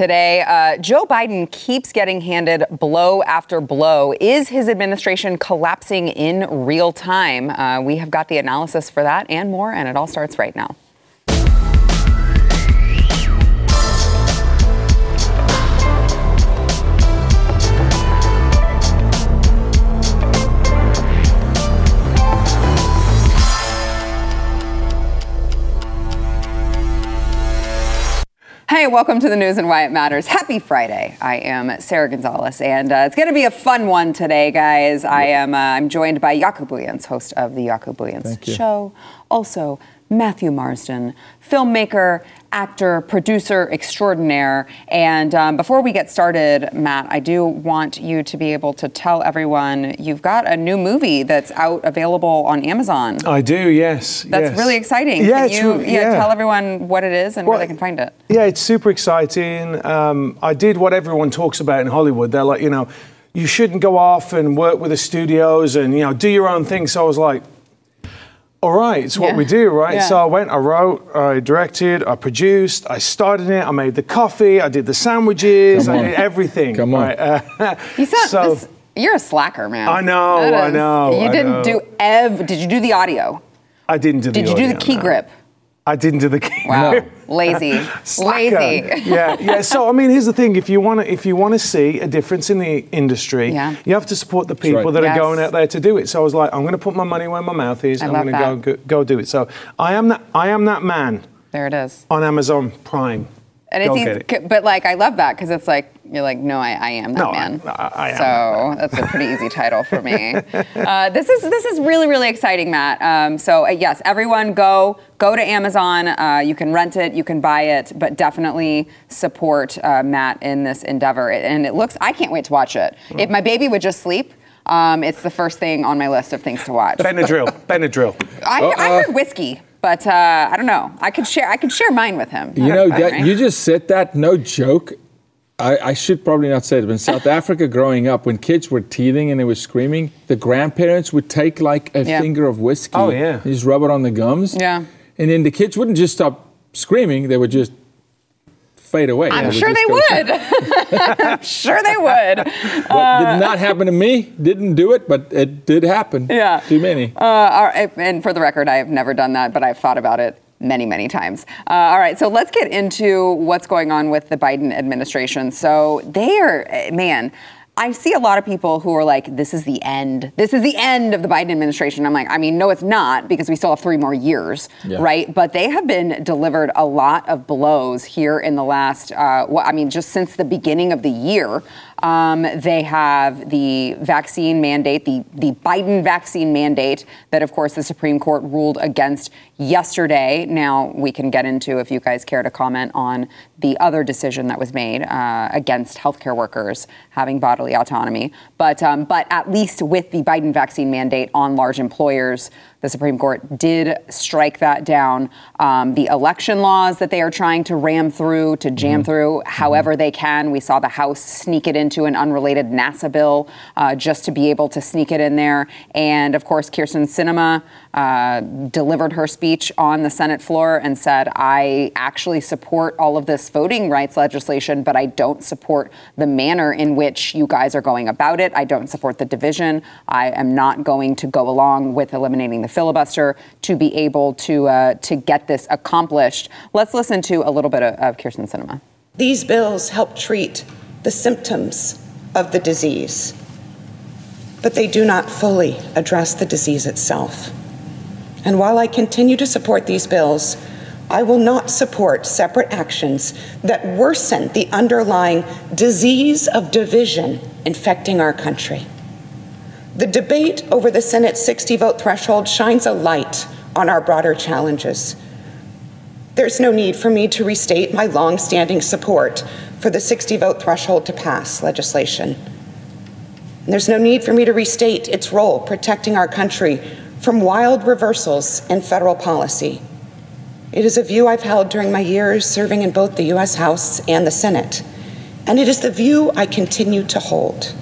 today. Uh, Joe Biden keeps getting handed blow after blow. Is his administration collapsing in real time? Uh, we have got the analysis for that and more, and it all starts right now. Welcome to the news and why it matters. Happy Friday. I am Sara Gonzales, and uh, it's going to be a fun one today, guys. I am uh, I'm joined by Jaco Booyens, host of the Jaco Booyens Show. Also, Matthew Marsden, filmmaker, actor, producer extraordinaire. And um, before we get started, Matt, I do want you to be able to tell everyone you've got a new movie that's out available on Amazon. I do, yes. That's yes. really exciting. Yeah, can you yeah, yeah. tell everyone what it is and Well, where they can find it? Yeah, it's super exciting. Um, I did what everyone talks about in Hollywood. They're like, you know, you shouldn't go off and work with the studios and, you know, do your own thing. So I was like, all right, it's what Yeah. we do, right? Yeah. So I went, I wrote, I directed, I produced, I started it, I made the coffee, I did the sandwiches, I did everything. Come on. right? Uh, You sound so this, you're a slacker, man. I know, That I know, You I didn't know. do ev. Did you do the audio? I didn't do the Did you do the key no. grip? I didn't do the key Wow, grip. Lazy, Slacker. lazy. yeah, yeah. So I mean, here's the thing: if you want to, if you want to see a difference in the industry, Yeah. you have to support the people right. that Yes. are going out there to do it. So I was like, I'm going to put my money where my mouth is. I I'm love going to go, that. go go do it. So I am that I am that man There it is. on Amazon Prime. And Go it's easy, it. but like I love that because it's like you're like, no, I, I am that No, I- man. I- I am so that's a pretty easy title for me. Uh, this is this is really really exciting, Matt. Um, so uh, yes, everyone go go to Amazon. Uh, you can rent it, you can buy it, but definitely support uh, Matt in this endeavor. And it looks, I can't wait to watch it. If my baby would just sleep. Um, it's the first thing on my list of things to watch. Benadryl, Benadryl. I, I heard whiskey, but uh, I don't know. I could share. I could share mine with him. You know, That'd be that, fun, right? you just said that, no joke. I, I should probably not say it, but in South Africa growing up, when kids were teething and they were screaming, the grandparents would take like a Yeah. finger of whiskey Oh, yeah. and just rub it on the gums. Yeah. And then the kids wouldn't just stop screaming, they would just fade away. I'm They sure they would. I'm sure they would. Well, did not happen to me. Didn't do it, but it did happen. Yeah. Too many. Uh, and for the record, I have never done that, but I've thought about it many, many times. Uh, all right, so let's get into what's going on with the Biden administration. So they are, eh, man. I see a lot of people who are like, this is the end. This is the end of the Biden administration. I'm like, I mean, no, it's not because we still have three more years, Yeah. right? But they have been delivered a lot of blows here in the last, uh, well, I mean, just since the beginning of the year. Um, they have the vaccine mandate, the, the Biden vaccine mandate that, of course, the Supreme Court ruled against yesterday. Now, we can get into, if you guys care to comment on the other decision that was made uh, against healthcare workers having bodily autonomy. But, um, but at least with the Biden vaccine mandate on large employers, the Supreme Court did strike that down. Um, the election laws that they are trying to ram through, to jam through however they can. We saw the House sneak it into an unrelated NASA bill uh, just to be able to sneak it in there. And of course, Kyrsten Sinema uh, delivered her speech on the Senate floor and said, I actually support all of this voting rights legislation, but I don't support the manner in which you guys are going about it. I don't support the division. I am not going to go along with eliminating the filibuster to be able to uh, to get this accomplished. Let's listen to a little bit of, of Kyrsten Sinema. These bills help treat the symptoms of the disease, but they do not fully address the disease itself. And while I continue to support these bills, I will not support separate actions that worsen the underlying disease of division infecting our country. The debate over the Senate's 60 vote threshold shines a light on our broader challenges. There's no need for me to restate my longstanding support for the 60 vote threshold to pass legislation. And there's no need for me to restate its role protecting our country from wild reversals in federal policy. It is a view I've held during my years serving in both the U.S. House and the Senate, and it is the view I continue to hold.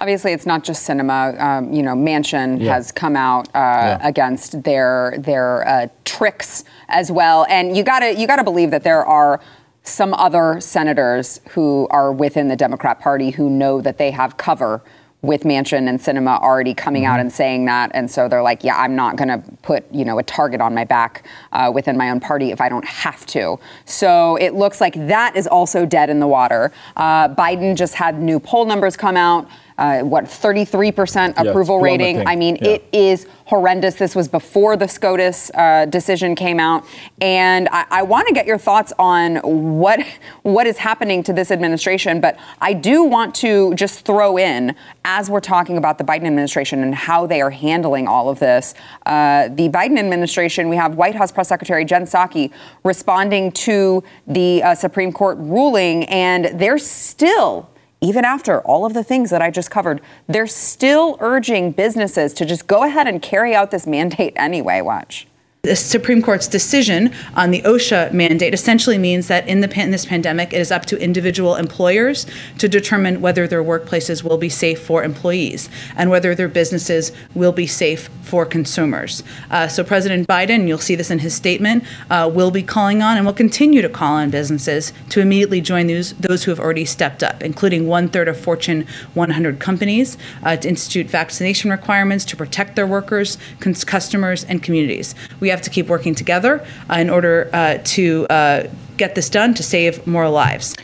Obviously, it's not just Sinema. Um, you know, Manchin Yeah. has come out uh, against their their uh, tricks as well, and you gotta you gotta believe that there are some other senators who are within the Democrat Party who know that they have cover with Manchin and Sinema already coming out and saying that, and so they're like, "Yeah, I'm not going to put you know a target on my back uh, within my own party if I don't have to." So it looks like that is also dead in the water. Uh, Biden just had new poll numbers come out. Uh, what 33% approval it's rating? I mean, Yeah. it is horrendous. This was before the SCOTUS uh, decision came out, and I, I want to get your thoughts on what what is happening to this administration. But I do want to just throw in, as we're talking about the Biden administration and how they are handling all of this, uh, the Biden administration. We have White House Press Secretary Jen Psaki responding to the uh, Supreme Court ruling, and they're still even after all of the things that I just covered, they're still urging businesses to just go ahead and carry out this mandate anyway. Watch. The Supreme Court's decision on the OSHA mandate essentially means that in the pan- this pandemic, it is up to individual employers to determine whether their workplaces will be safe for employees and whether their businesses will be safe for consumers. Uh, so President Biden, you'll see this in his statement, uh, will be calling on and will continue to call on businesses to immediately join those those who have already stepped up, including one third of Fortune 100 companies, uh, to institute vaccination requirements to protect their workers, customers, and communities. We have to keep working together uh, in order uh, to uh, get this done to save more lives.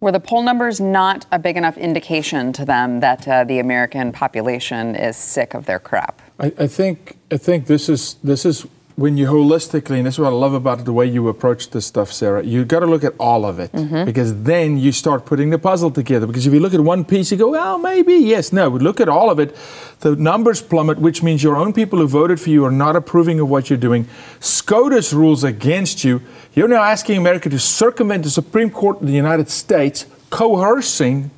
Were the poll numbers not a big enough indication to them that uh, the American population is sick of their crap? I, I think I think this is this is when you holistically, and this is what I love about the way you approach this stuff, Sara. You got to look at all of it mm-hmm. because then you start putting the puzzle together. Because if you look at one piece, you go, well, maybe yes, no. But look at all of it. The numbers plummet, which means your own people who voted for you are not approving of what you're doing. SCOTUS rules against you. You're now asking America to circumvent the Supreme Court of the United States, coercing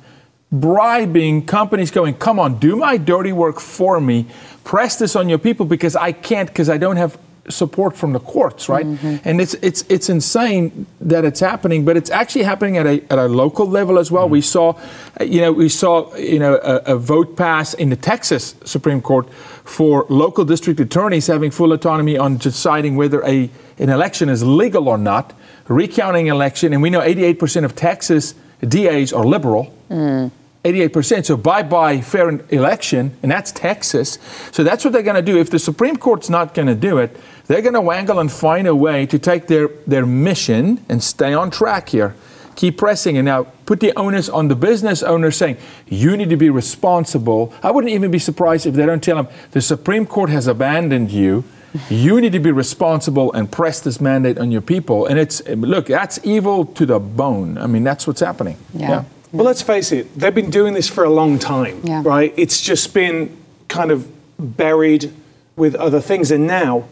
bribing companies going, come on, do my dirty work for me, press this on your people because I can't because I don't have support from the courts, right? Mm-hmm. And it's it's it's insane that it's happening, but it's actually happening at a at a local level as well. We mm-hmm. saw, you know, we saw you know a, a vote pass in the Texas Supreme Court for local district attorneys having full autonomy on deciding whether a an election is legal or not, recounting election, and we know 88% of Texas DAs are liberal. Mm. 88%. So bye bye fair election, and that's Texas. So that's what they're going to do. If the Supreme Court's not going to do it, they're going to wangle and find a way to take their, their mission and stay on track here. Keep pressing and now put the onus on the business owner saying, you need to be responsible. I wouldn't even be surprised if they don't tell them the Supreme Court has abandoned you. You need to be responsible and press this mandate on your people. And it's, look, that's evil to the bone. I mean, that's what's happening. Yeah. Well, let's face it, they've been doing this for a long time, Yeah. right? It's just been kind of buried with other things. And now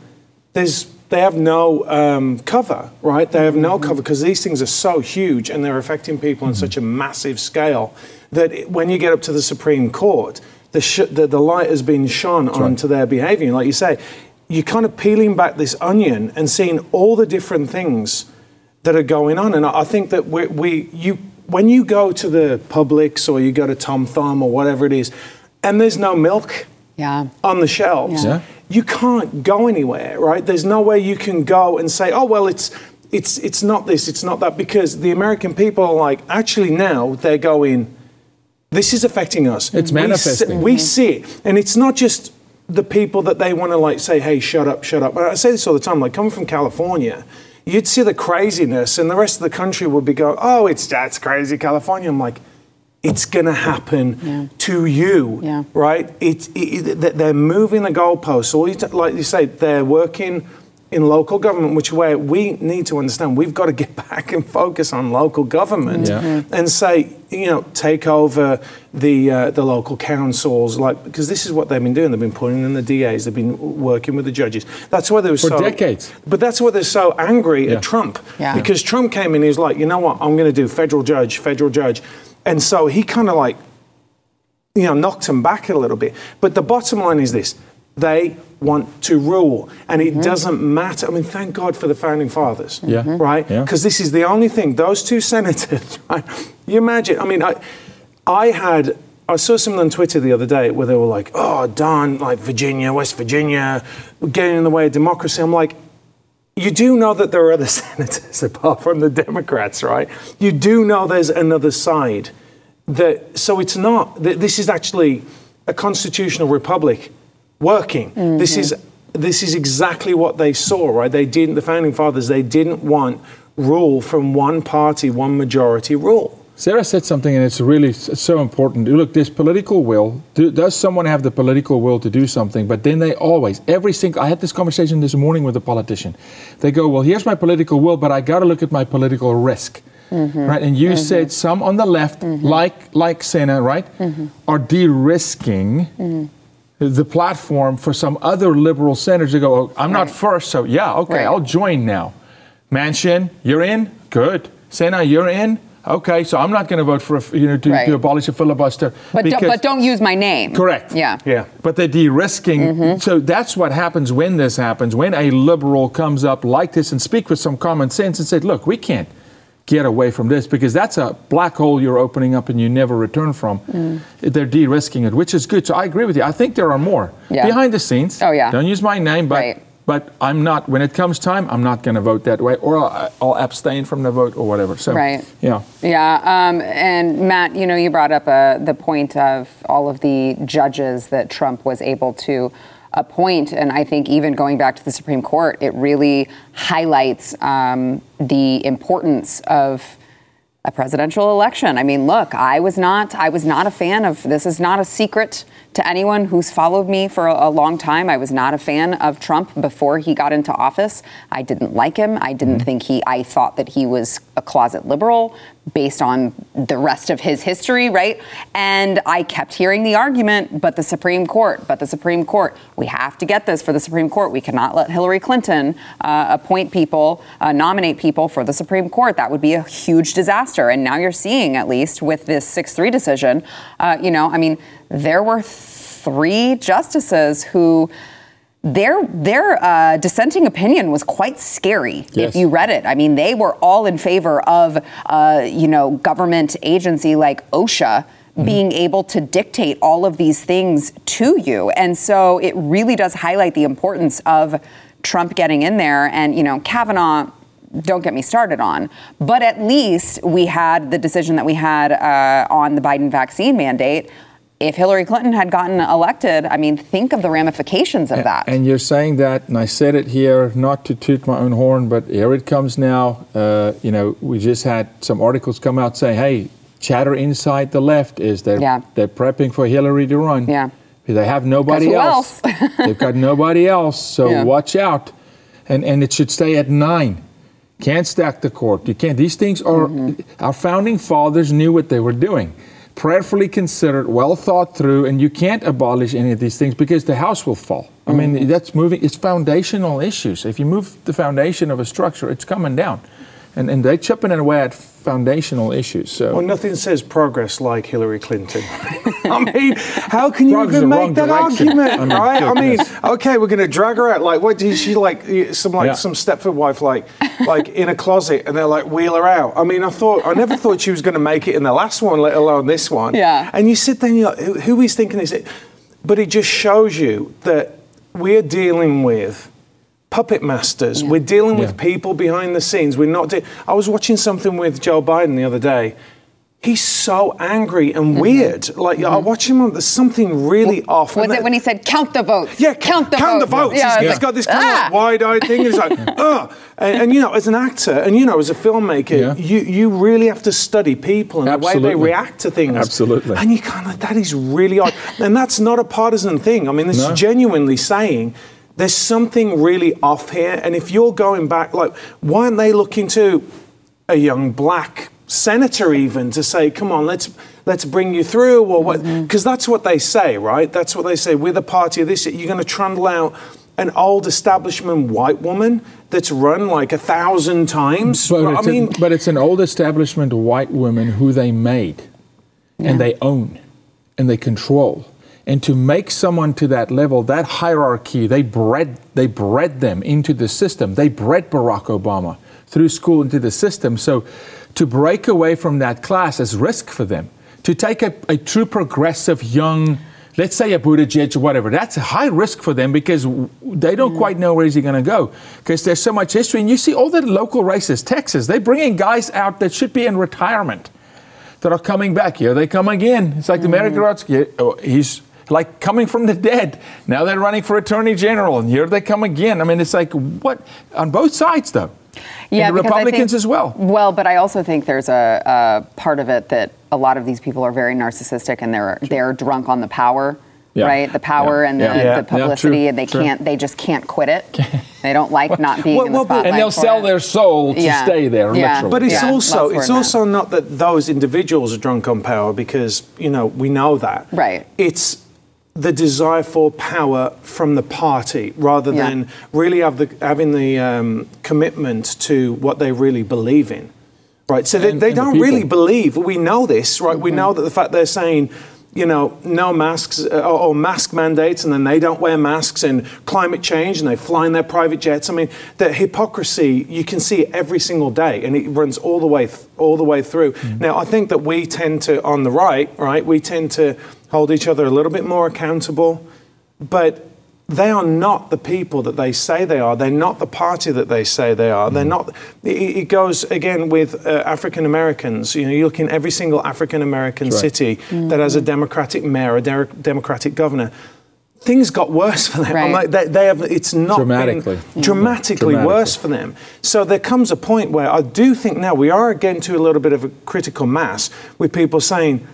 there's they have no um, cover, right? They have no cover because these things are so huge and they're affecting people on such a massive scale that it, when you get up to the Supreme Court, the, sh- the, the light has been shone onto their behavior. Like you say, you're kind of peeling back this onion and seeing all the different things that are going on. And I I think that we, we you when you go to the Publix or you go to Tom Thumb or whatever it is, and there's no milk Yeah. on the shelves, Yeah. you can't go anywhere, right? There's no way you can go and say, oh well, it's it's it's not this, it's not that, because the American people are like, actually now they're going, this is affecting us. It's We see- manifesting. We see it, and it's not just the people that they want to like say, hey, shut up, shut up. I say this all the time, like coming from California. You'd see the craziness, and the rest of the country would be going, "Oh, it's that's crazy, California." I'm like, it's going to happen to you, Yeah. right? It's it, it, they're moving the goalposts. All you t- like you say, they're working in local government, which way we need to understand. We've got to get back and focus on local government Yeah. and say, you know, take over the uh, the local councils, like because this is what they've been doing. They've been putting in the DAs. They've been working with the judges. That's why they were For so decades. But that's why they're so angry Yeah. at Trump Yeah. because Trump came in. He was like, you know what? I'm going to do federal judge, federal judge, and so he kind of like you know, knocked them back a little bit. But the bottom line is this they want to rule. And it doesn't matter. I mean, thank God for the founding fathers. Yeah. Mhm. Right? Yeah. Because this is the only thing, those two senators, right? You imagine, I mean, I, I had. I saw something on Twitter the other day where they were like, "Oh, darn, like Virginia, West Virginia, getting in the way of democracy." I'm like, you do know that there are other senators apart from the Democrats, right? You do know there's another side. That so it's not. that This is actually a constitutional republic working. Mm-hmm. This is this is exactly what they saw, right? They didn't. The founding fathers they didn't want rule from one party, one majority rule. Sara said something, and it's really it's so important. Look, there's political will. Do, does someone have the political will to do something? But then they always, every single. I had this conversation this morning with a politician. They go, "Well, here's my political will, but I got to look at my political risk." Mm-hmm. Right, and you mm-hmm. said some on the left, mm-hmm. like like Senna, right, are de-risking the platform for some other liberal senators to go. Oh, I'm not first, so yeah, okay, Right. I'll join now. Manchin, you're in, good. Senna, you're in, okay. So I'm not going to vote for a, you know to, Right. to abolish a filibuster. But, don't, but don't use my name. Correct. Yeah. Yeah. But they're de-risking. Mm-hmm. So that's what happens when this happens. When a liberal comes up like this and speak with some common sense and said, "Look, we can't get away from this because that's a black hole you're opening up and you never return from." Mm. They're de-risking it, which is good. So I agree with you. I think there are more Yeah. behind the scenes. Oh, yeah. Don't use my name, but. Right. But I'm not. When it comes time, I'm not going to vote that way, or I'll, I'll abstain from the vote, or whatever. So, Right. yeah. Yeah, um, and Matt, you know, you brought up uh, the point of all of the judges that Trump was able to appoint, and I think even going back to the Supreme Court, it really highlights um, the importance of a presidential election. I mean, look, I was not I was not a fan of this is not a secret to anyone who's followed me for a, a long time. I was not a fan of Trump before he got into office. I didn't like him. I didn't think he I thought that he was a closet liberal based on the rest of his history, right? And I kept hearing the argument, but the Supreme Court, but the Supreme Court, we have to get this for the Supreme Court. We cannot let Hillary Clinton uh, appoint people, uh, nominate people for the Supreme Court. That would be a huge disaster. And now you're seeing, at least with this 6 3 decision, uh, you know, I mean, there were three justices who. Their their uh, dissenting opinion was quite scary Yes. if you read it. I mean, they were all in favor of uh, you know government agency like OSHA being able to dictate all of these things to you, and so it really does highlight the importance of Trump getting in there. And you know, Kavanaugh don't get me started on. But at least we had the decision that we had uh, on the Biden vaccine mandate. If Hillary Clinton had gotten elected, I mean, think of the ramifications of that. And you're saying that, and I said it here, not to toot my own horn, but here it comes now. Uh, you know, we just had some articles come out saying, hey, chatter inside the left is they're, Yeah. they're prepping for Hillary to run. Yeah. They have nobody who else. They've got nobody else, so Yeah. watch out. And, and it should stay at nine. Can't stack the court. You can't. These things are, Mm-hmm. our founding fathers knew what they were doing. Prayerfully considered, well thought through, and you can't abolish any of these things because the house will fall. I Mm-hmm. mean, that's moving, it's foundational issues. If you move the foundation of a structure, it's coming down. And, and they're chipping away at foundational issues. So. Well, nothing says progress like Hillary Clinton. I mean, how can you Progress even make that direction. argument, I mean, right? I mean, okay, we're going to drag her out. Like, what did she like? Some like Yeah. some Stepford wife, like, like in a closet, and they're like wheel her out. I mean, I thought I never thought she was going to make it in the last one, let alone this one. Yeah. And you sit there, and you're like, who, who is thinking this? But it just shows you that we're dealing with puppet masters. We're dealing with Yeah. people behind the scenes. We're not. De- I was watching something with Joe Biden the other day. He's so angry Mm-hmm. and weird. Like I watch him. There's something really off. Was And it that- when he said count the votes? yeah, count the count votes. the votes. Yeah, he's, it's he's like, got this kind ah! of like wide-eyed thing. He's like, ugh. And, and you know, as an actor, and you know, as a filmmaker, Yeah. you you really have to study people and the way they react to things. Absolutely. And you kind of that is really odd. and that's not a partisan thing. I mean, this No. is genuinely saying. There's something really off here, and if you're going back, like, why aren't they looking to a young black senator even to say, "Come on, let's let's bring you through," or what? Mm-hmm. Because that's what they say, right? That's what they say. We're the party of this. You're going to trundle out an old establishment white woman that's run like a thousand times. But, I it's, a- but it's an old establishment white woman who they made and they own and they control. And to make someone to that level, that hierarchy, they bred, they bred them into the system. They bred Barack Obama through school into the system. So to break away from that class is risk for them. To take a, a true progressive young let's say a Buttigieg or whatever, that's a high risk for them because they don't quite know where is he going to go because there's so much history. And you see all the local races, Texas, they bring in guys out that should be in retirement that are coming back. Here they come again. It's like the Merrick Grotsky. Mm. Oh, he's like coming from the dead. Now they're running for attorney general, and here they come again. I mean, it's like what on both sides though. Yeah, and the Republicans think- as well. Well, but I also think there's a, a part of it that a lot of these people are very narcissistic and they're they're drunk on the power, Yeah. right? The power Yeah. and the, Yeah. Yeah. the publicity, true, and they true. can't. They just can't quit it. they don't like not being Well, in the well, spotlight. And they'll for sell it. their soul to Yeah. stay there, Yeah. literally. But it's Yeah, also it's more also not that those individuals are drunk on power because you know we know that. Right. It's the desire for power from the party rather Yeah. than really have the, having the um, commitment to what they really believe in. Right. So they, And- they and don't really believe. We know this, right? We know that the fact they're saying. You know, no masks uh, or, or mask mandates, and then they don't wear masks, and climate change, and they fly in their private jets. I mean, the hypocrisy you can see it every single day, and it runs all the way th- all the way through. Now, I think that we tend to, on the right, right, we tend to hold each other a little bit more accountable, but they are not the people that they say they are. They're not the party that they say they are. They're not. It, it goes again with uh, African Americans. You know, you look in every single African American right. city that has a Democratic mayor, a de- Democratic governor. Things got worse for them. I'm Right. like, they, they have. It's not been Dramatically. dramatically Dramatically. worse for them. So there comes a point where I do think now we are getting to a little bit of a critical mass with people saying.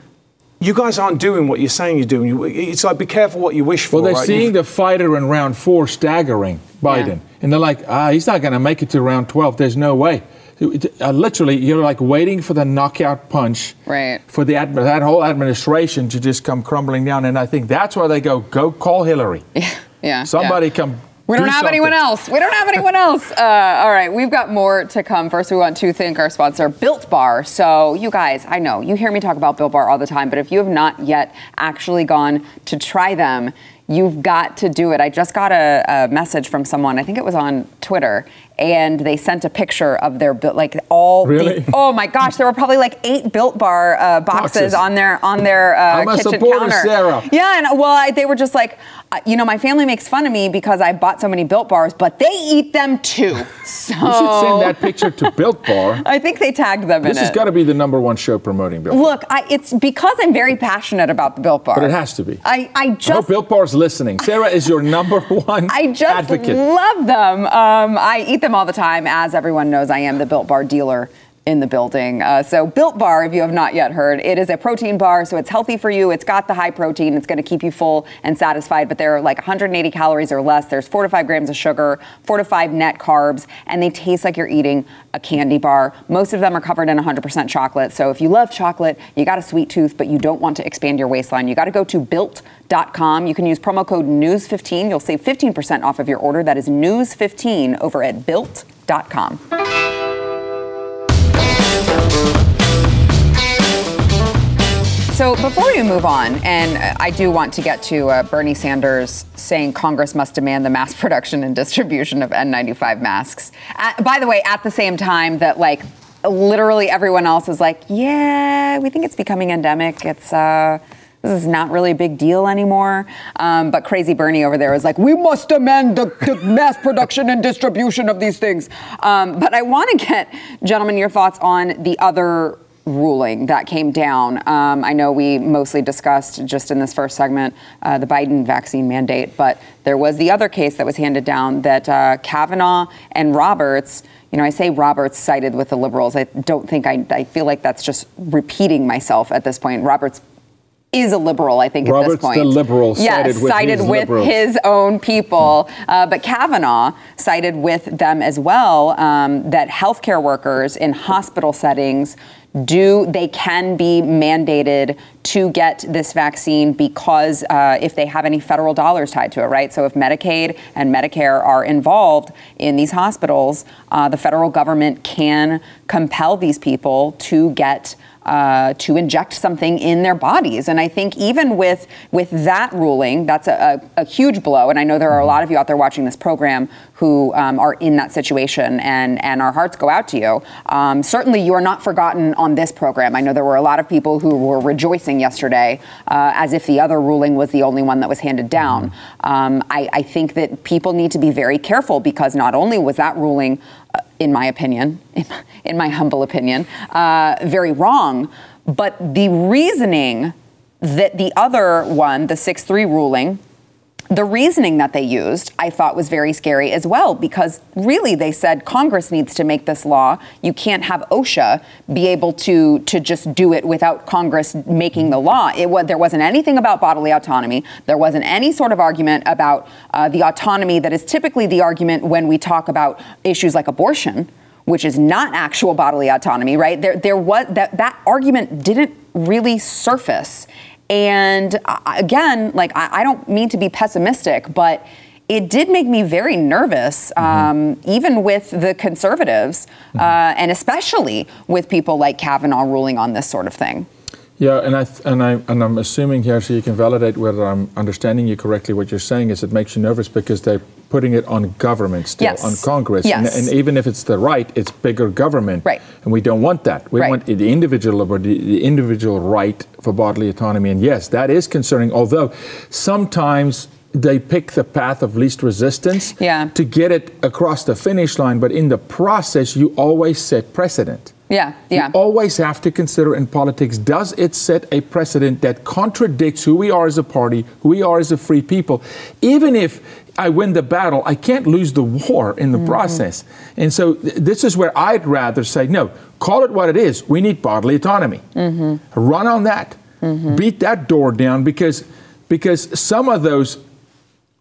You guys aren't doing what you're saying you're doing. You- It's like be careful what you wish for. Well, they're right? seeing the fighter in round four staggering Biden, Yeah. and they're like, ah, he's not going to make it to round 12. There's no way. Uh, literally, you're like waiting for the knockout punch Right. for the admi- that whole administration to just come crumbling down. And I think that's why they go, go call Hillary. Yeah. Somebody yeah. come. We don't do have anyone else. We don't have anyone else. Uh, all right, we've got more to come. First, we want to thank our sponsor, Built Bar. So, you guys, I know you hear me talk about Built Bar all the time, but if you have not yet actually gone to try them, you've got to do it. I just got a, a message from someone, I think it was on Twitter, and they sent a picture of their built like all the- Really? oh my gosh, there were probably like eight Built Bar uh, boxes, Boxes. on their on their uh, I'm a kitchen supporter, counter. Sara. Yeah, and well, I, they were just like, uh, you know, my family makes fun of me because I bought so many Built Bars, but they eat them too. So You should send that picture to Built Bar. I think they tagged them This in This has got to be the number one show promoting Built Look, I, it's because I'm very passionate about the Built Bar. But it has to be. I, I I hope just Built Bar's listening. Sarah is your number one advocate. I just advocate. love them. Um, I eat them all the time. As everyone knows, I am the Built Bar dealer in the building. Uh, so, Built Bar, if you have not yet heard, it is a protein bar, so it's healthy for you. It's got the high protein. It's going to keep you full and satisfied, but they're like 180 calories or less. There's four to five grams of sugar, four to five net carbs, and they taste like you're eating a candy bar. Most of them are covered in 100% chocolate. So, if you love chocolate, you got a sweet tooth, but you don't want to expand your waistline, you got to go to built.com. You can use promo code NEWS15. You'll save 15% off of your order. That is NEWS15 over at built.com. So before we move on, and uh, I do want to get to uh, Bernie Sanders saying Congress must demand the mass production and distribution of N95 masks. At, by the way, at the same time that like literally everyone else is like, yeah, we think it's becoming endemic. It's uh, this is not really a big deal anymore. Um, but crazy Bernie over there is like, we must demand the, the mass production and distribution of these things. Um, but I want to get, gentlemen, your thoughts on the other ruling that came down. Um, I know we mostly discussed just in this first segment uh, the Biden vaccine mandate, but there was the other case that was handed down that uh, Kavanaugh and Roberts. You know, I say Roberts sided with the liberals. I don't think I, I feel like that's just repeating myself at this point. Roberts is a liberal, I think, at this point. the liberal yes, sided with sided his with his own people. Uh, but Kavanaugh sided with them as well. Um, that healthcare workers in hospital settings do they can be mandated to get this vaccine because uh, if they have any federal dollars tied to it, right? So if Medicaid and Medicare are involved in these hospitals, uh, the federal government can compel these people to get uh, to inject something in their bodies. And I think even with with that ruling, that's a, a, a huge blow. And I know there are a lot of you out there watching this program who um, are in that situation, and, and our hearts go out to you. Um, certainly, you are not forgotten on this program. I know there were a lot of people who were rejoicing yesterday uh, as if the other ruling was the only one that was handed down. Um, I, I think that people need to be very careful because not only was that ruling, uh, in my opinion, in my, in my humble opinion, uh, very wrong, but the reasoning that the other one, the 6 3 ruling, the reasoning that they used, I thought was very scary as well, because really they said Congress needs to make this law. You can't have OSHA be able to, to just do it without Congress making the law. It there wasn't anything about bodily autonomy. There wasn't any sort of argument about uh, the autonomy that is typically the argument when we talk about issues like abortion, which is not actual bodily autonomy, right? There, there was that, that argument didn't really surface. And uh, again, like I, I don't mean to be pessimistic, but it did make me very nervous, um, even with the conservatives, uh, and especially with people like Kavanaugh ruling on this sort of thing. Yeah, and I th- and I and I'm assuming here, so you can validate whether I'm understanding you correctly. What you're saying is it makes you nervous because they're putting it on government still, Yes. on Congress, Yes. and, and even if it's the right, it's bigger government, Right. And we don't want that. We Right. want the individual liberty, the individual right for bodily autonomy, and yes, that is concerning. Although sometimes they pick the path of least resistance Yeah. to get it across the finish line, but in the process, you always set precedent. Yeah, yeah. You always have to consider in politics does it set a precedent that contradicts who we are as a party, who we are as a free people? Even if I win the battle, I can't lose the war in the Mm-hmm. process. And so th- this is where I'd rather say, no, call it what it is. We need bodily autonomy. Mm-hmm. Run on that. Beat that door down because, because some of those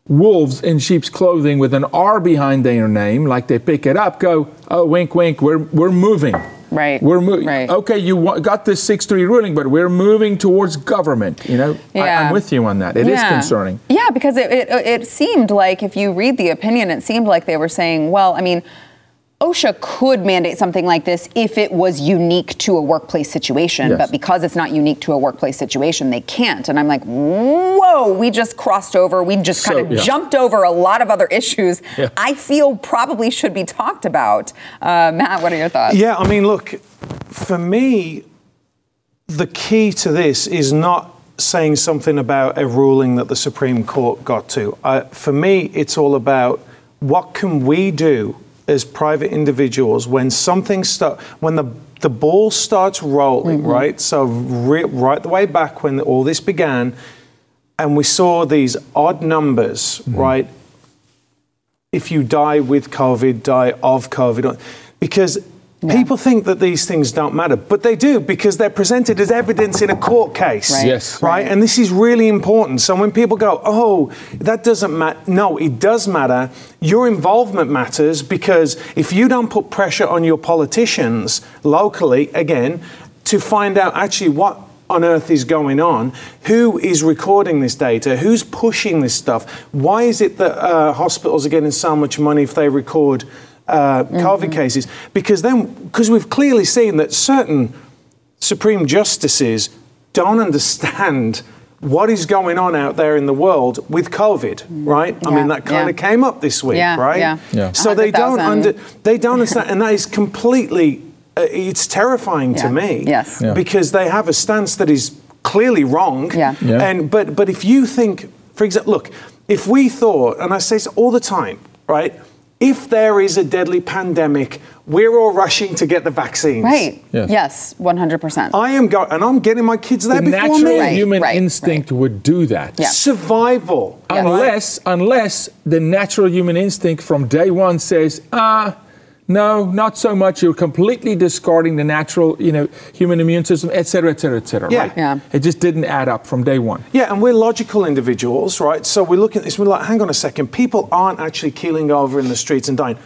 wolves in sheep's clothing with an R behind their name, like they pick it up, go, oh, wink, wink, we're, we're moving. Right, We're moving. right. Okay, you wa- got this 6 3 ruling, but we're moving towards government. You know, I, Yeah. I'm with you on that. It is Yeah. concerning. Yeah, because it, it, it seemed like if you read the opinion, it seemed like they were saying, well, I mean, OSHA could mandate something like this if it was unique to a workplace situation, Yes. but because it's not unique to a workplace situation, they can't. And I'm like, whoa, we just crossed over. We just kind So, of yeah. jumped over a lot of other issues Yeah. I feel probably should be talked about. Uh, Matt, what are your thoughts? Yeah, I mean, look, for me, the key to this is not saying something about a ruling that the Supreme Court got to. Uh, for me, it's all about what can we do as private individuals when something start when the the ball starts rolling, mm-hmm. right? So re- right the way back when all this began, and we saw these odd numbers, mm-hmm. right? if you die with COVID, die of COVID, because people think that these things don't matter, but they do because they're presented as evidence in a court case. Right. Yes. Right? And this is really important. So when people go, oh, that doesn't matter, no, it does matter. Your involvement matters because if you don't put pressure on your politicians locally, again, to find out actually what on earth is going on? Who is recording this data? Who's pushing this stuff? Why is it that uh, hospitals are getting so much money if they record uh, COVID cases? Because then, because we've clearly seen that certain Supreme Justices don't understand what is going on out there in the world with COVID, right? I mean, that kind yeah. of came up this week, Yeah, right? yeah. Yeah. So they don't under, they don't understand, and that is completely, uh, it's terrifying to me Yes. Yeah. because they have a stance that is clearly wrong. Yeah. Yeah. And but but if you think, for example, look, if we thought, and I say this all the time, right? If there is a deadly pandemic, we're all rushing to get the vaccines. Right. Yes. Yes, 100%. I am going, and I'm getting my kids there The before natural me. Right, human right, instinct would do that. Yeah. Survival. Yes. Unless, unless the natural human instinct from day one says, ah, no, not so much. You're completely discarding the natural, you know, human immune system, et cetera, et cetera, et cetera. Yeah. Right? Yeah. It just didn't add up from day one. Yeah, and we're logical individuals, right? So we look at this, we're like, hang on a second, people aren't actually keeling over in the streets and dying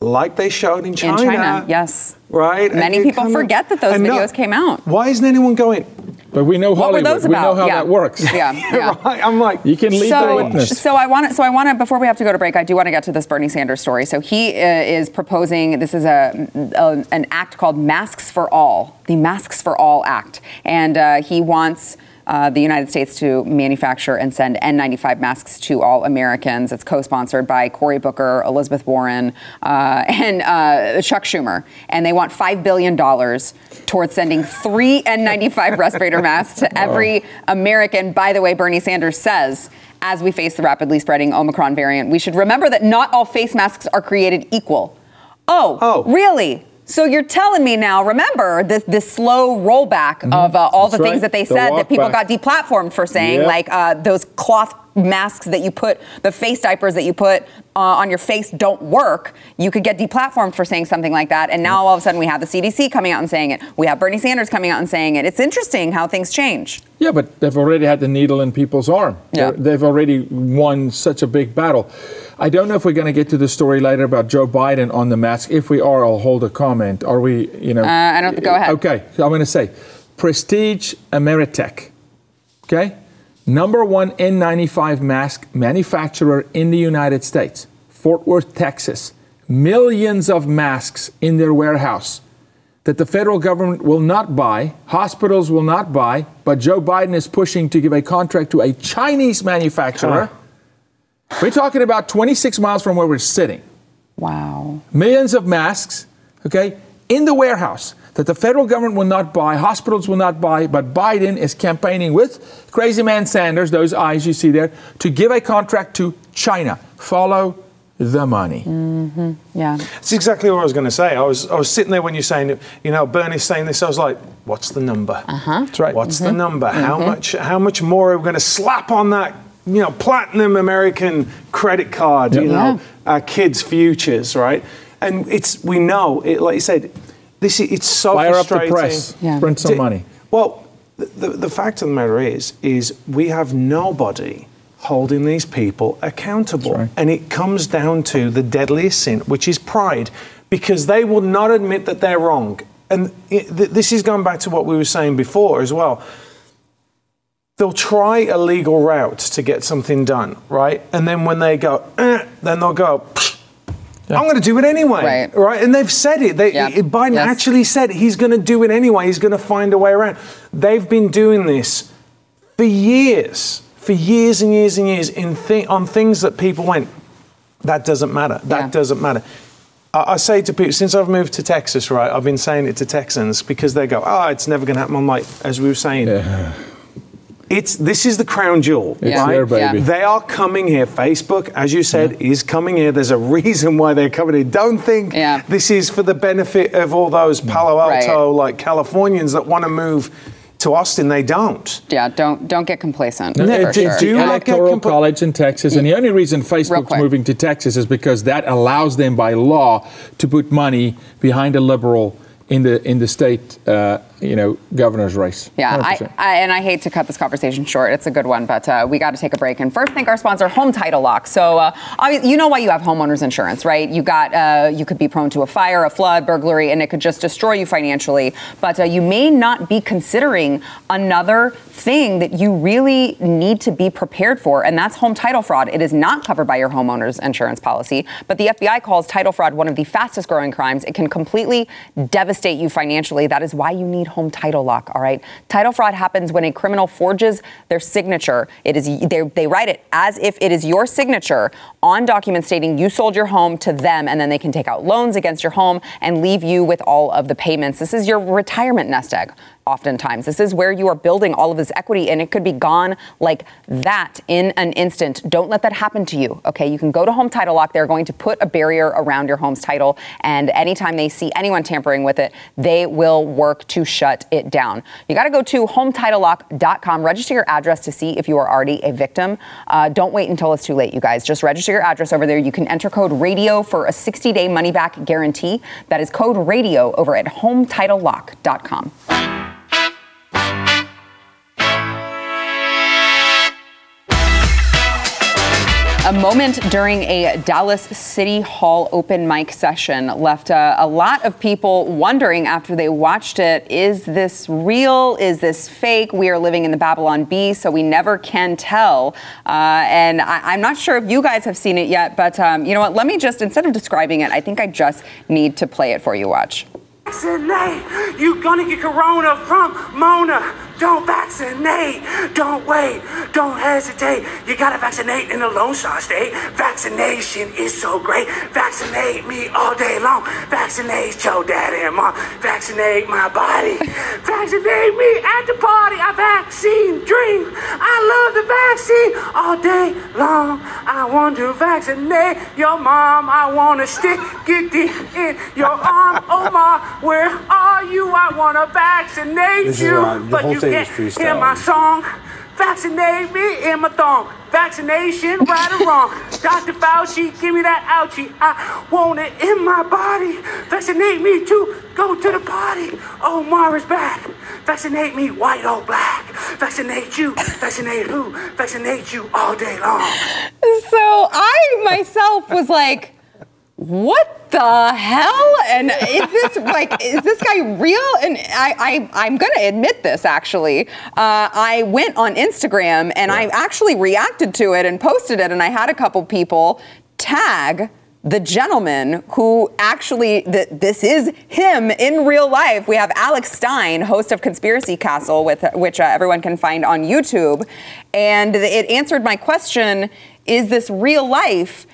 like they showed in China. In China, yes. Right? Many people kind of- forget that those and no- videos came out. Why isn't anyone going, But we know Hollywood. What were Hollywood. those we about? know how yeah. that works. Yeah, yeah. right? I'm like, You can lead the so, witness. so I want to. So I want to. Before we have to go to break, I do want to get to this Bernie Sanders story. So he uh, is proposing. This is a, a an act called Masks for All, the Masks for All Act, and uh, he wants. Uh, the United States to manufacture and send N95 masks to all Americans. It's co-sponsored by Cory Booker, Elizabeth Warren, uh, and uh, Chuck Schumer, and they want five billion dollars towards sending three N95 respirator masks to every American. By the way, Bernie Sanders says. As we face the rapidly spreading Omicron variant, we should remember that not all face masks are created equal. Oh, Oh. really? So you're telling me now, remember this, this slow rollback of uh, all That's the things that they The said that people back. got deplatformed for saying, Yep. like uh, those cloth masks that you put, the face diapers that you put uh, on your face don't work. You could get deplatformed for saying something like that. And now all of a sudden we have the CDC coming out and saying it. We have Bernie Sanders coming out and saying it. It's interesting how things change. Yeah, but they've already had the needle in people's arm. Yeah. They're- They've already won such a big battle. I don't know if we're going to get to the story later about Joe Biden on the mask. If we are, I'll hold a comment. Are we, you know? Uh, I don't- go ahead. Okay, so I'm going to say Prestige Ameritech. Okay? Number one N95 mask manufacturer in the United States, Fort Worth, Texas. Millions of masks in their warehouse that the federal government will not buy, hospitals will not buy, but Joe Biden is pushing to give a contract to a Chinese manufacturer. We're talking about 26 miles from where we're sitting. Wow. Millions of masks, okay, in the warehouse that the federal government will not buy, hospitals will not buy, but Biden is campaigning with crazy man Sanders, those eyes you see there, to give a contract to China. Follow the money. Mm-hmm. Yeah. It's exactly what I was going to say. I was I was sitting there when you're saying, you know, Bernie's saying this. I was like, what's the number? Uh-huh. That's right. What's the mm-hmm. number? How mm-hmm. much? How much more are we going to slap on that? You know, platinum American credit card. You know, our kids' futures, right? And it's we know it. Like you said, this is, it's so Fire up the press, Yeah. print some Di- money. Well, the, the, the fact of the matter is, is we have nobody holding these people accountable. right. And it comes down to the deadliest sin, which is pride, because they will not admit that they're wrong. And it, th- this is going back to what we were saying before as well. They'll try a legal route to get something done, right? And then when they go, eh, then they'll go, "Psh, I'm going to do it anyway, Right. right? And they've said it. They, Yeah. Biden Yes. actually said he's going to do it anyway. He's going to find a way around. They've been doing this for years, for years and years and years in thi- on things that people went, that doesn't matter. That Yeah. doesn't matter. I, I say to people, since I've moved to Texas, right, I've been saying it to Texans because they go, oh, it's never going to happen. I'm like, as we were saying, it's this is the crown jewel, It's right? there, baby. Yeah. They are coming here. Facebook, as you said, is coming here. There's a reason why they're coming here. Don't think Yeah. this is for the benefit of all those Palo Right. Alto, like Californians that want to move to Austin. They don't. Yeah. Don't don't get complacent. No, for it's, sure. it's the Do not get electoral compl- college in Texas, and the only reason Facebook's moving to Texas is because that allows them by law to put money behind a liberal in the in the state, uh, you know, governor's race. Yeah, I, 100%. I, and I hate to cut this conversation short. It's a good one, but uh, we got to take a break. And first, thank our sponsor, Home Title Lock. So, uh, you know why you have homeowners insurance, right? You got, uh, you could be prone to a fire, a flood, burglary, and it could just destroy you financially. But uh, you may not be considering another thing that you really need to be prepared for, and that's home title fraud. It is not covered by your homeowner's insurance policy, but the FBI calls title fraud one of the fastest growing crimes. It can completely devastate you financially. That is why you need home title lock, all right? Title fraud happens when a criminal forges their signature. It is they, they write it as if it is your signature on documents stating you sold your home to them and then they can take out loans against your home and leave you with all of the payments. This is your retirement nest egg oftentimes. This is where you are building all of this equity and it could be gone like that in an instant. Don't let that happen to you. Okay, you can go to Home Title Lock. They're going to put a barrier around your home's title and anytime they see anyone tampering with it, they will work to shut it down. You got to go to hometitlelock.com, register your address to see if you are already a victim. Uh, don't wait until it's too late, you guys. Just register your address over there. You can enter code RADIO for a 60-day money-back guarantee. That is code RADIO over at hometitlelock.com. A moment during a Dallas City Hall open mic session left uh, a lot of people wondering after they watched it is this real? Is this fake? We are living in the Babylon Bee, so we never can tell. Uh, and I, am not sure if you guys have seen it yet, but um, you know what? Let me just, instead of describing it, I think I just need to play it for you. Watch. Vaccinate. You gonna get corona from Mona. Don't vaccinate. vaccinate. Don't wait. Don't hesitate. You gotta vaccinate in the Lone Star State. Vaccination is so great. Vaccinate me all day long. Vaccinate your daddy and mom. Vaccinate my body. Vaccinate me at the party. I vaccine dream. I love the vaccine all day long. I want to vaccinate your mom. I want to stick it deep in your arm. Oh my, where are you? I want to vaccinate This is you. the but whole you thing is hear my song. Vaccinate me in my thong. Vaccination, right or wrong. Dr. Fauci, give me that ouchie. I want it in my body. Vaccinate me to go to the party. Omar is back. Vaccinate me, white or black. Vaccinate you. Vaccinate who? Vaccinate you all day long. So I myself was like, what the hell? And is this like, is this guy real? And I, I I'm gonna admit this actually. Uh, I went on Instagram and I actually reacted to it and posted it, and I had a couple people tag the gentleman who actually th- this is him in real life. We have Alex Stein, host of Conspiracy Castle, with which uh, everyone can find on YouTube, and it answered my question: Is this real life?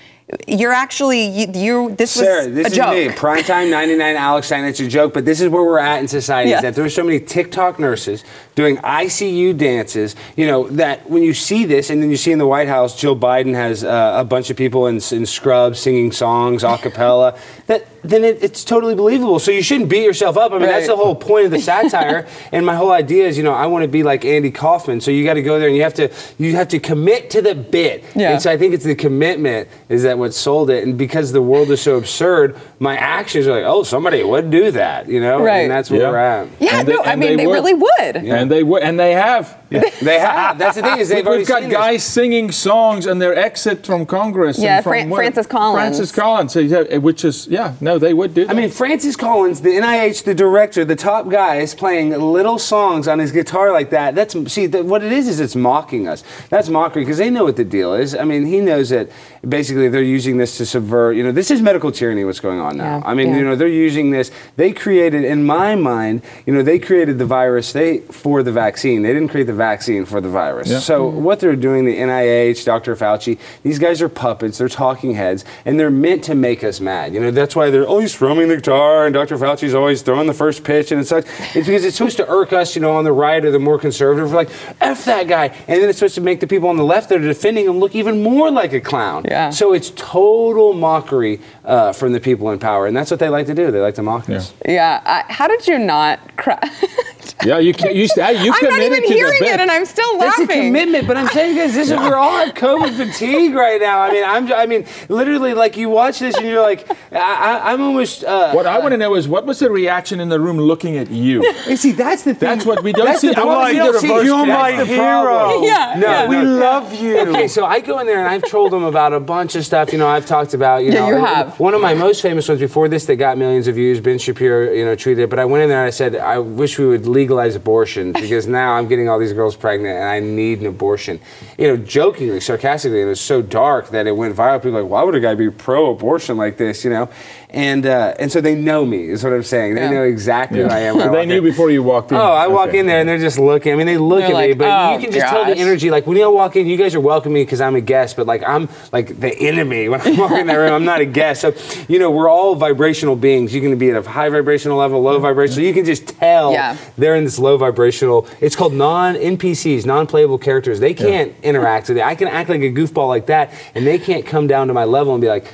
You're actually you. you this Sara, was this a is joke. me. Primetime 99 Alex Stein. It's a joke, but this is where we're at in society. Yes. Is that there's so many TikTok nurses doing ICU dances. You know that when you see this, and then you see in the White House, Jill Biden has uh, a bunch of people in, in scrubs singing songs a cappella. that then it, it's totally believable. So you shouldn't beat yourself up. I mean, that's the whole point of the satire. and my whole idea is, you know, I want to be like Andy Kaufman. So you got to go there and you have to you have to commit to the bit. Yeah. And so I think it's the commitment is that what sold it. And because the world is so absurd, my actions are like, oh, somebody would do that, you know? Right. And that's where Yeah. we're at. Yeah, they- no, I mean they they, really would. And they would, and they have. They have. That's the thing is they've already We've got seen this. guys singing songs and their exit from Congress. Yeah, and from Fran- Francis Collins. Francis Collins, which is yeah, no, they would do. I mean, Francis Collins, the NIH, the director, the top guy, is playing little songs on his guitar like that. That's see, the, what it is is it's mocking us. That's mockery because they know what the deal is. I mean, he knows that basically they're using this to subvert. You know, this is medical tyranny. What's going on now? Yeah, I mean, yeah. you know, they're using this. They created, in my mind, you know, they created the virus they for the vaccine. They didn't create the vaccine for the virus. Yeah. So what they're doing, the NIH, Dr. Fauci, these guys are puppets. They're talking heads, and they're meant to make us mad. You know, that's why they're always strumming the guitar, and Dr. Fauci's always throwing the first pitch and it's such. It's because it's supposed to irk us, you know, on the right or the more conservative. We're like, f that guy, and then it's supposed to make the people on the left that are defending him look even more like a clown. Yeah. So it's total mockery uh, from the people in power, and that's what they like to do. They like to mock us. Yeah. I, how did you not cry? yeah, you can, you, you I'm not committed even to the hearing it, and I'm still That's laughing. a commitment, but I'm saying guys, this is we're all at COVID fatigue right now. I mean, I'm, I mean, literally, like you watch this and you're like, I, I, I'm almost. Uh, What I want to know is what was the reaction in the room looking at you? you see, that's the thing. That's what we don't That's see. the I problem. want to We see don't see- You're That's my hero. problem. Yeah, No, yeah. We love you. Okay, so I go in there and I've told them about a bunch of stuff. You know, I've talked about. You Yeah, know, you have. One of my most famous ones before this that got millions of views. Ben Shapiro, you know, tweeted. it. But I went in there and I said, I wish we would legalize abortion because now I'm getting all these girls pregnant and I need an abortion. You know, jokingly, sarcastically, it was so dark that it went viral. People were like, why would a guy be pro-abortion like this? You know, and uh, and so they know me is what I'm saying. They Yeah. know exactly who I am. when So I they knew in. before you walked in. Oh, I walk in there and they're just looking. I mean, they look They're at me, but "Oh, you can just tell the energy. Like when you walk in, you guys are welcoming because I'm a guest, but like I'm like the enemy when I walk in that room. I'm not a guest. So you know, we're all vibrational beings. You can be at a high vibrational level, low vibrational. You can just tell Yeah. they're in this low vibrational. It's called non NPCs, non playable characters. They can't interact with it. I can act like a goofball like that, and they can't come down to my level and be like.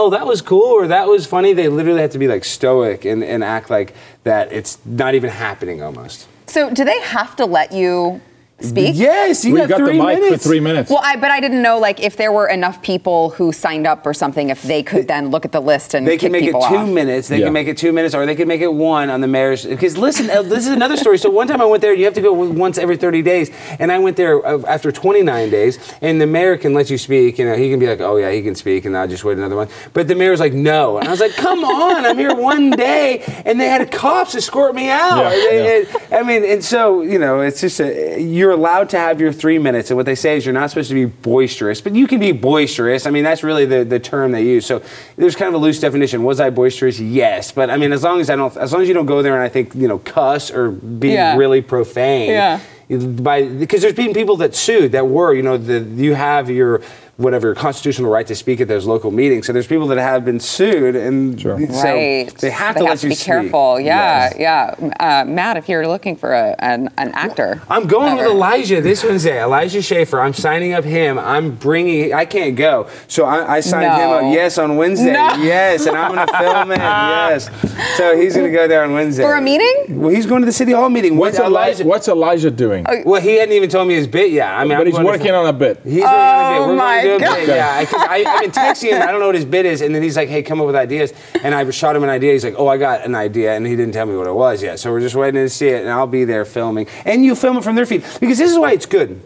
Oh, that was cool, or that was funny. They literally have to be like stoic and, and act like that it's not even happening almost. So, do they have to let you speak? Yes, you We got, got the mic minutes. for three minutes. Well, I, but I didn't know like if there were enough people who signed up or something, if they could then look at the list and They kick can make it two off. minutes. They Yeah. can make it two minutes, or they can make it one on the mayor's. Because listen, uh, this is another story. So one time I went there. You have to go once every 30 days, and I went there uh, after 29 days. And the mayor can let you speak. You know, he can be like, "Oh yeah, he can speak," and I'll just wait another one. But the mayor's like, "No," and I was like, "Come on, I'm here one day," and they had cops escort me out. Yeah, They- yeah. it- I mean, and so you know, it's just a, you're allowed to have your three minutes, and what they say is you're not supposed to be boisterous, but you can be boisterous. I mean, that's really the, the term they use. So there's kind of a loose definition. Was I boisterous? Yes, but I mean, as long as I don't, as long as you don't go there and I think you know cuss or be Yeah. really profane. Yeah. by because there's been people that sued that were you know the you have your whatever constitutional right to speak at those local meetings. So there's people that have been sued, and Sure. so right. they have to let you be speak. careful. Yeah, Yes. yeah. Uh, Matt, if you're looking for a, an, an actor, I'm going with Elijah this Wednesday. Elijah Schaffer. I'm signing up him. I'm bringing. I can't go, so I, I signed him up. Yes, on Wednesday. No. Yes, and I'm going to film it. Yes. So he's going to go there on Wednesday For a meeting? Well, he's going to the city hall meeting. What's with Elijah? What's Elijah doing? Well, he hadn't even told me his bit yet. I mean, but I'm he's going to- working on a bit. He's working on a bit. We're Oh my going to do God. bit. Yeah, because I, I've been texting him. I don't know what his bit is, and then he's like, "Hey, come up with ideas." And I shot him an idea. He's like, "Oh, I got an idea," and he didn't tell me what it was yet. So we're just waiting to see it, and I'll be there filming. And you film it from their feed because this is why it's good.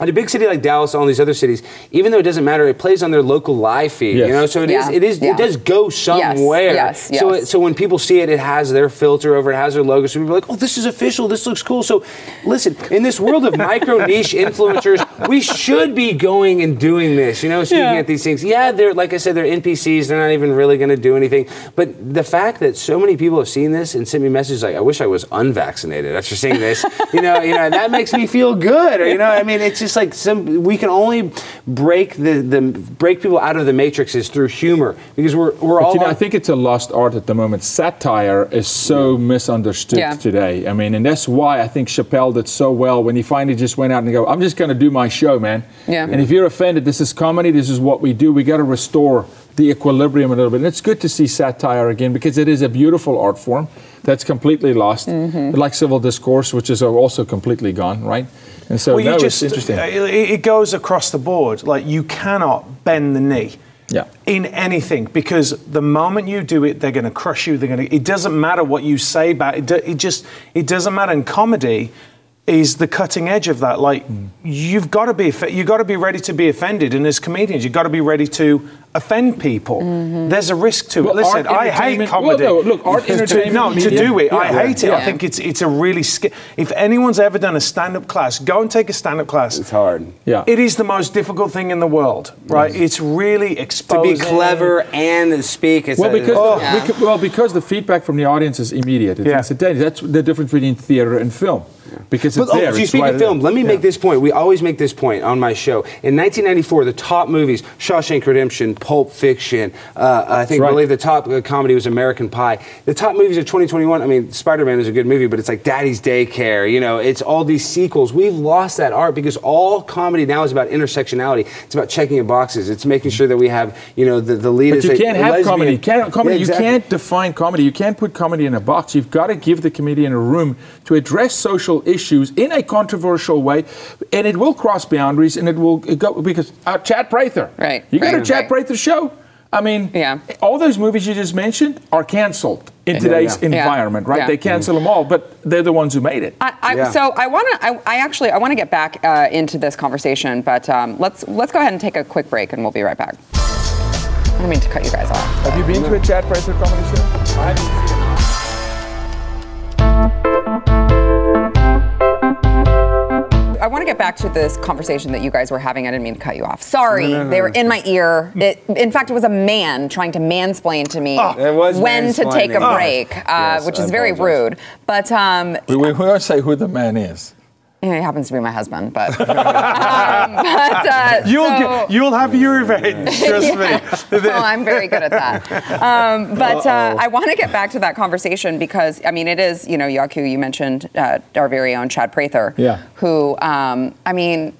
At a big city like Dallas, all these other cities, even though it doesn't matter, it plays on their local live feed. Yes. You know, so it is. Yeah. It is. Yeah. It does go somewhere. yes, So, yes. it, so when people see it, it has their filter over. It has their logo. So people are like, "Oh, this is official. This looks cool." So, listen, in this world of micro niche influencers, we should be going and doing this. You know, speaking Yeah. at these things. Yeah, they're like I said, they're NPCs. They're not even really going to do anything. But the fact that so many people have seen this and sent me messages like, "I wish I was unvaccinated after seeing this," you know, you know, that makes me feel good. Or, you know, I mean, it's just like some. We can only break the, the break people out of the matrices through humor because we're we're But all. you know, on- I think it's a lost art at the moment. Satire is so misunderstood Yeah. today. I mean, and that's why I think Chappelle did so well when he finally just went out and go, "I'm just going to do my show, man." Yeah. And if you're offended, this is comedy. This is what we do. We got to restore the equilibrium a little bit. And it's good to see satire again because it is a beautiful art form that's completely lost, Mm-hmm. like civil discourse, which is also completely gone, right? And so well, that you was interesting. Uh, it, it goes across the board. Like you cannot bend the knee. Yeah. In anything, because the moment you do it, they're going to crush you. They're going to. It doesn't matter what you say about it. It just. It doesn't matter. And comedy is the cutting edge of that. Like mm. you've got to be. You've got to be ready to be offended. And as comedians, you've got to be ready to offend people. Mm-hmm. There's a risk to Well, it. Listen, I hate comedy. well, no, look, art, To- entertainment, No, to do it, I Yeah. hate it. Yeah. I think it's it's a really. sca- If anyone's ever done a stand-up class, go and take a stand-up class. it's hard. Yeah. It is the most difficult thing in the world, right? Mm. It's really To be clever and speak. It's Well, a- because Oh. the, beca- well, because the feedback from the audience is immediate. It's Yeah. instantaneous. That's the difference between theater and film. Because it's But, oh, there. so you speak right of film. Let me make this point. We always make this point on my show. In 1994, the top movies: Shawshank Redemption, Pulp Fiction. Uh, I think, I right. believe the top uh, comedy was American Pie. The top movies of 2021. I mean, Spider-Man is a good movie, but it's like Daddy's Daycare. You know, it's all these sequels. We've lost that art because all comedy now is about intersectionality. It's about checking boxes. It's making sure that we have, you know, the, the lead But is you can't have lesbian. comedy. Can't, comedy. Yeah, exactly. You can't define comedy. You can't put comedy in a box. You've got to give the comedian a room to address social issues in a controversial way, and it will cross boundaries, and it will it go because uh, Chad Prather. Right, You got a Chad right. Prather show. I mean, Yeah. all those movies you just mentioned are canceled in today's yeah. Yeah. environment, right? Yeah. They cancel them all, but they're the ones who made it. I, I, Yeah. So I want to. I, I actually. I want to get back uh, into this conversation, but um, let's let's go ahead and take a quick break, and we'll be right back. I don't mean to cut you guys off. Have you been to a Chad Prather comedy show? To get back to this conversation that you guys were having. I didn't mean to cut you off. Sorry, they were in my ear. It, in fact, it was a man trying to mansplain to me It was when to take a mansplaining. break, uh, Yes, which is very rude. But um, We, we won't say who the man is. Yeah, he happens to be my husband. But, um, but uh, You'll so- get, you'll have your revenge. Trust me. well, I'm very good at that. Um, but uh, I want to get back to that conversation because, I mean, it is, you know, Yaku, you mentioned uh, our very own Chad Prather, Yeah. who, um, I mean,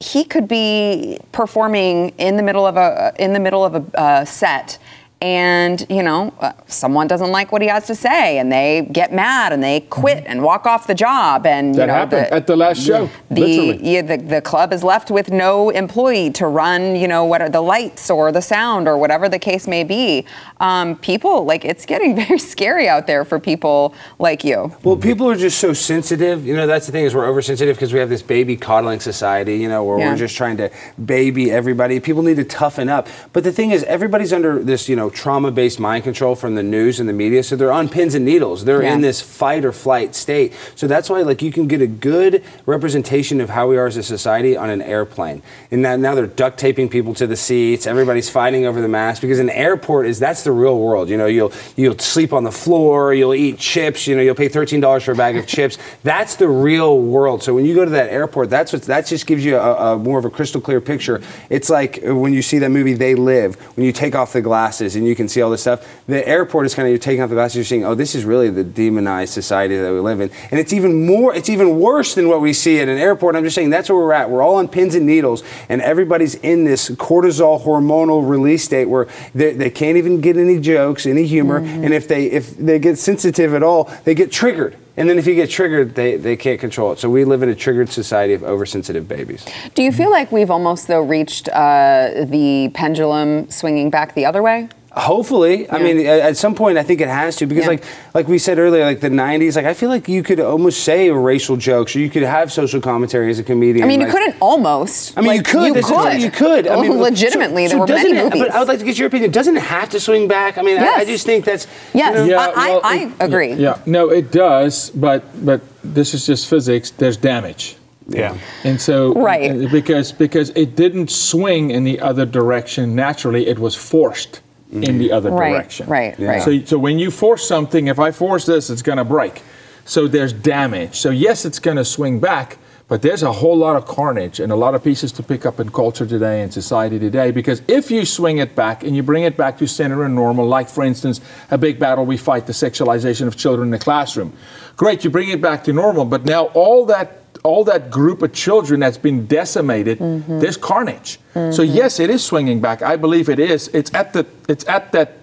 he could be performing in the middle of a in the middle of a uh, set. And you know, uh, someone doesn't like what he has to say, and they get mad and they quit and walk off the job. And you know, happened the, at the last show. the, literally. yeah, the the club is left with no employee to run, you know, what are the lights or the sound or whatever the case may be. Um, people like it's getting very scary out there for people like you. Well, people are just so sensitive. You know, that's the thing is we're oversensitive because we have this baby coddling society. You know, where Yeah. we're just trying to baby everybody. People need to toughen up. But the thing is, everybody's under this, you know, know trauma-based mind control from the news and the media. So they're on pins and needles. They're Yeah. in this fight or flight state. So that's why like you can get a good representation of how we are as a society on an airplane. And now, now they're duct taping people to the seats. Everybody's fighting over the mask because an airport is that's the real world. You know, you'll you'll sleep on the floor, you'll eat chips. You know, you'll pay thirteen dollars for a bag of chips. That's the real world. So when you go to that airport, that's what that just gives you a, a more of a crystal clear picture. It's like when you see that movie They Live. When you take off the glasses and you can see all this stuff. The airport is kind of you're taking off the glasses. You're seeing, oh, this is really the demonized society that we live in, and it's even more. It's even worse than what we see at an airport. I'm just saying that's where we're at. We're all on pins and needles, and everybody's in this cortisol hormonal release state where they, they can't even get any jokes, any humor, and if they if they get sensitive at all, they get triggered. And then if you get triggered, they, they can't control it. So we live in a triggered society of oversensitive babies. Do you feel like we've almost though reached uh, the pendulum swinging back the other way? Hopefully, I mean, at, at some point, I think it has to because, Yeah. like, like we said earlier, like the '90s, like I feel like you could almost say racial jokes, or you could have social commentary as a comedian. I mean, you couldn't almost. I mean, Like, you could. You This is could. You could. I oh, mean, legitimately, so- there so were many it- movies. But I would like to get your opinion. Doesn't it have to swing back? I mean, I, I just think that's. Yes. you know- I- I- I it- agree. Yeah, no, it does, but but this is just physics. There's damage. Yeah. And so, Right. because because it didn't swing in the other direction naturally, it was forced in the other Right, direction. right, right. So, so when you force something, if I force this, it's going to break. So there's damage. So yes, it's going to swing back, but there's a whole lot of carnage and a lot of pieces to pick up in culture today and society today. Because if you swing it back and you bring it back to center and normal, like for instance, a big battle we fight, the sexualization of children in the classroom. Great, you bring it back to normal, but now all that all that group of children that's been decimated, mm-hmm. there's carnage. So mm-hmm. yes, it is swinging back. I believe it is. It's at the it's at that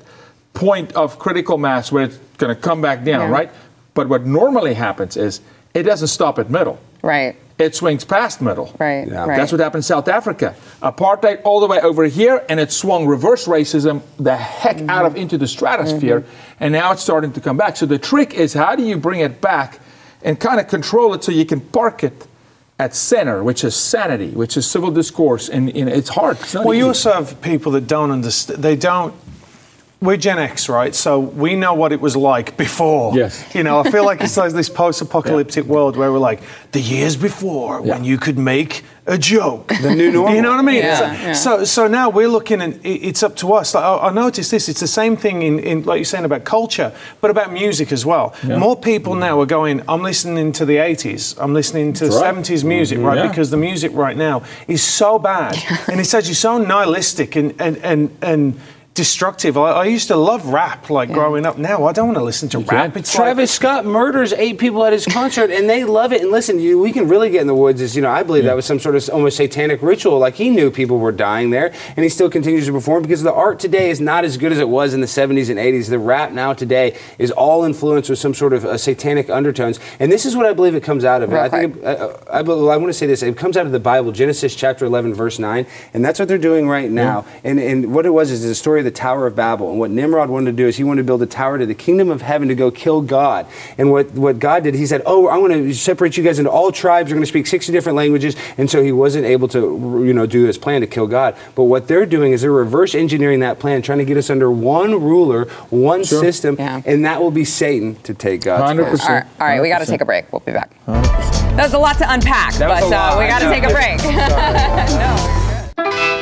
point of critical mass where it's going to come back down, Yeah. right? But what normally happens is it doesn't stop at middle. Right. It swings past middle. Right. Yeah. Right. That's what happened in South Africa. Apartheid all the way over here, and it swung reverse racism the heck out of mm-hmm. into the stratosphere, and now it's starting to come back. So the trick is how do you bring it back and kind of control it so you can park it at center, which is sanity, which is civil discourse, and, and it's hard. It's Well, you also have people that don't understand. They don't. We're Gen X, right? So we know what it was like before. Yes. You know, I feel like it's like this post-apocalyptic world where we're like the years before when you could make a joke. The new normal. You know what I mean? Yeah, so, yeah. so so now we're looking and it's up to us. Like, I, I noticed this. It's the same thing in, in like you're saying about culture, but about music as well. More people now are going. I'm listening to the 80s. I'm listening to That's the right. 70s music, mm-hmm. right? Yeah. Because the music right now is so bad, and it's actually so nihilistic and and and and destructive. I, I used to love rap like growing up. Now I don't want to listen to rap. can't. It's Travis Scott murders eight people at his concert, and they love it. And listen, you, we can really get in the woods. Is you know, I believe that was some sort of almost satanic ritual. Like he knew people were dying there, and he still continues to perform because the art today is not as good as it was in the 70s and 80s. The rap now today is all influenced with some sort of uh, satanic undertones, and this is what I believe it comes out of. Real I think it, uh, I, I, I want to say this. It comes out of the Bible, Genesis chapter 11, verse 9, and that's what they're doing right now. And and what it was is the story of the Tower of Babel. And what Nimrod wanted to do is he wanted to build a tower to the kingdom of heaven to go kill God. And what, what God did, he said, Oh, I'm going to separate you guys into all tribes. You're going to speak 60 different languages. And so he wasn't able to, you know, do his plan to kill God. But what they're doing is they're reverse engineering that plan, trying to get us under one ruler, one system, Yeah. and that will be Satan to take God's 100%. place. All right, all right we got to take a break. We'll be back. That was a lot to unpack, That but uh, we got to take a break. no.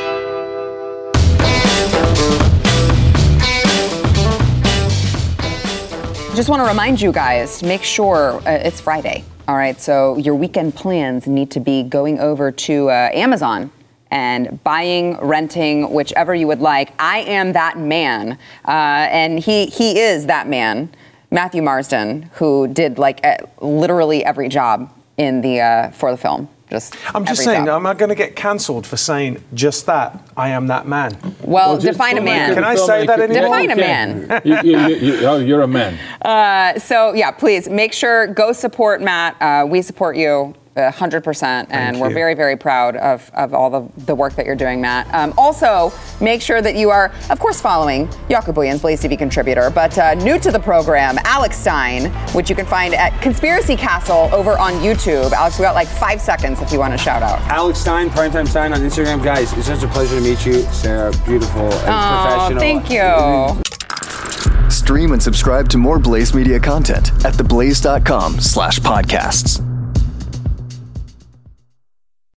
Just want to remind you guys, make sure uh, it's Friday. All right, so your weekend plans need to be going over to uh, Amazon and buying, renting, whichever you would like. I am that man, uh, and he he is that man, Matthew Marsden, who did like uh, literally every job in the uh, for the film. Just I'm just saying, job. am I going to get cancelled for saying just that? I am that man. well, just define a man. Can I say that filmmaker- anymore? Define a man. You, you, you, you, oh, you're a man. Uh, so yeah, please make sure go support Matt. Uh, we support you. A hundred percent, and Thank we're you. very, very proud of, of all the, the work that you're doing, Matt. Um, also, make sure that you are, of course, following Jakob Williams, Blaze TV contributor, but uh, new to the program, Alex Stein, which you can find at Conspiracy Castle over on YouTube. Alex, we got like five seconds if you want to shout out. Alex Stein, Primetime Stein on Instagram. Guys, it's such a pleasure to meet you. Sara, beautiful and Oh, professional. thank you. Stream and subscribe to more Blaze Media content at theblaze.com slash podcasts.